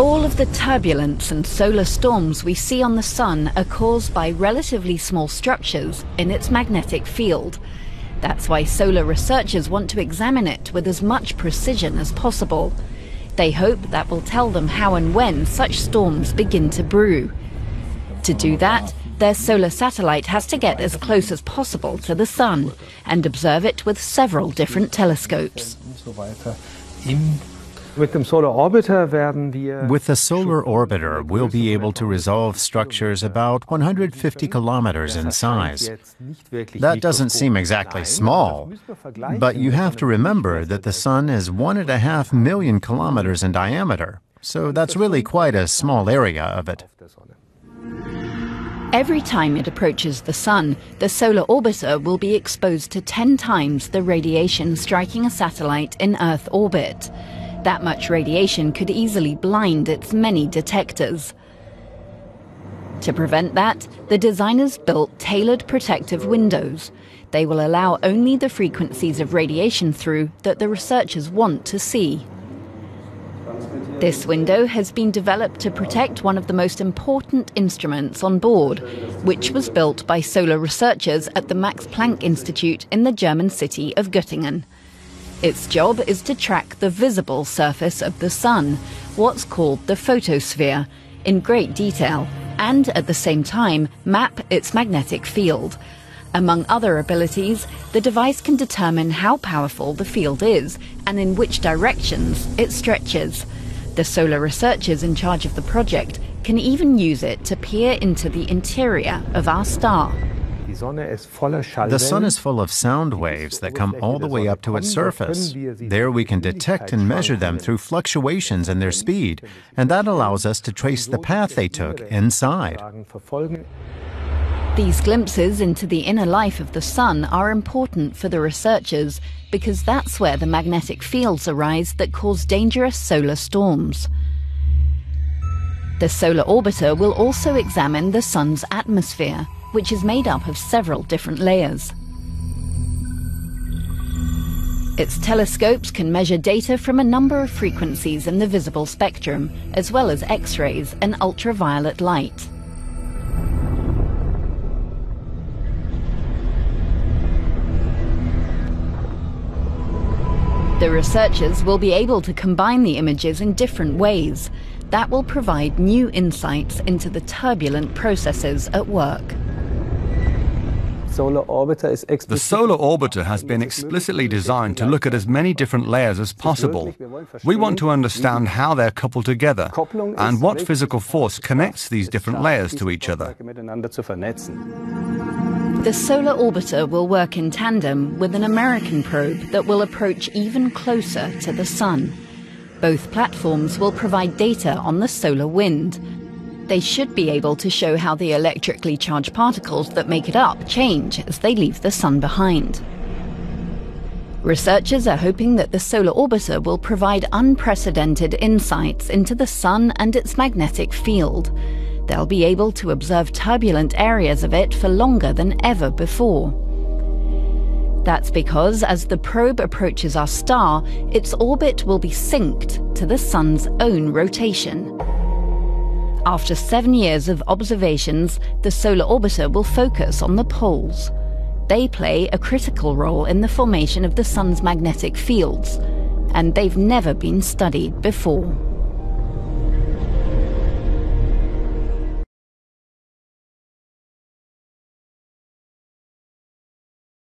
All of the turbulence and solar storms we see on the Sun are caused by relatively small structures in its magnetic field. That's why solar researchers want to examine it with as much precision as possible. They hope that will tell them how and when such storms begin to brew. To do that, their solar satellite has to get as close as possible to the Sun and observe it with several different telescopes. With the solar orbiter, With the solar orbiter, we'll be able to resolve structures about 150 kilometers in size. That doesn't seem exactly small, but you have to remember that the Sun is one and a half million kilometers in diameter, so that's really quite a small area of it. Every time it approaches the Sun, the solar orbiter will be exposed to 10 times the radiation striking a satellite in Earth orbit. That much radiation could easily blind its many detectors. To prevent that, the designers built tailored protective windows. They will allow only the frequencies of radiation through that the researchers want to see. This window has been developed to protect one of the most important instruments on board, which was built by solar researchers at the Max Planck Institute in the German city of Göttingen. Its job is to track the visible surface of the Sun, what's called the photosphere, in great detail, and at the same time map its magnetic field. Among other abilities, the device can determine how powerful the field is and in which directions it stretches. The solar researchers in charge of the project can even use it to peer into the interior of our star. The Sun is full of sound waves that come all the way up to its surface. There we can detect and measure them through fluctuations in their speed, and that allows us to trace the path they took inside. These glimpses into the inner life of the Sun are important for the researchers because that's where the magnetic fields arise that cause dangerous solar storms. The solar orbiter will also examine the Sun's atmosphere which is made up of several different layers. Its telescopes can measure data from a number of frequencies in the visible spectrum, as well as X-rays and ultraviolet light. The researchers will be able to combine the images in different ways. That will provide new insights into the turbulent processes at work. The solar orbiter has been explicitly designed to look at as many different layers as possible. We want to understand how they're coupled together and what physical force connects these different layers to each other. The solar orbiter will work in tandem with an American probe that will approach even closer to the Sun. Both platforms will provide data on the solar wind, they should be able to show how the electrically charged particles that make it up change as they leave the Sun behind. Researchers are hoping that the solar orbiter will provide unprecedented insights into the Sun and its magnetic field. They'll be able to observe turbulent areas of it for longer than ever before. That's because as the probe approaches our star, its orbit will be synced to the Sun's own rotation. After seven years of observations, the solar orbiter will focus on the poles. They play a critical role in the formation of the Sun's magnetic fields, and they've never been studied before.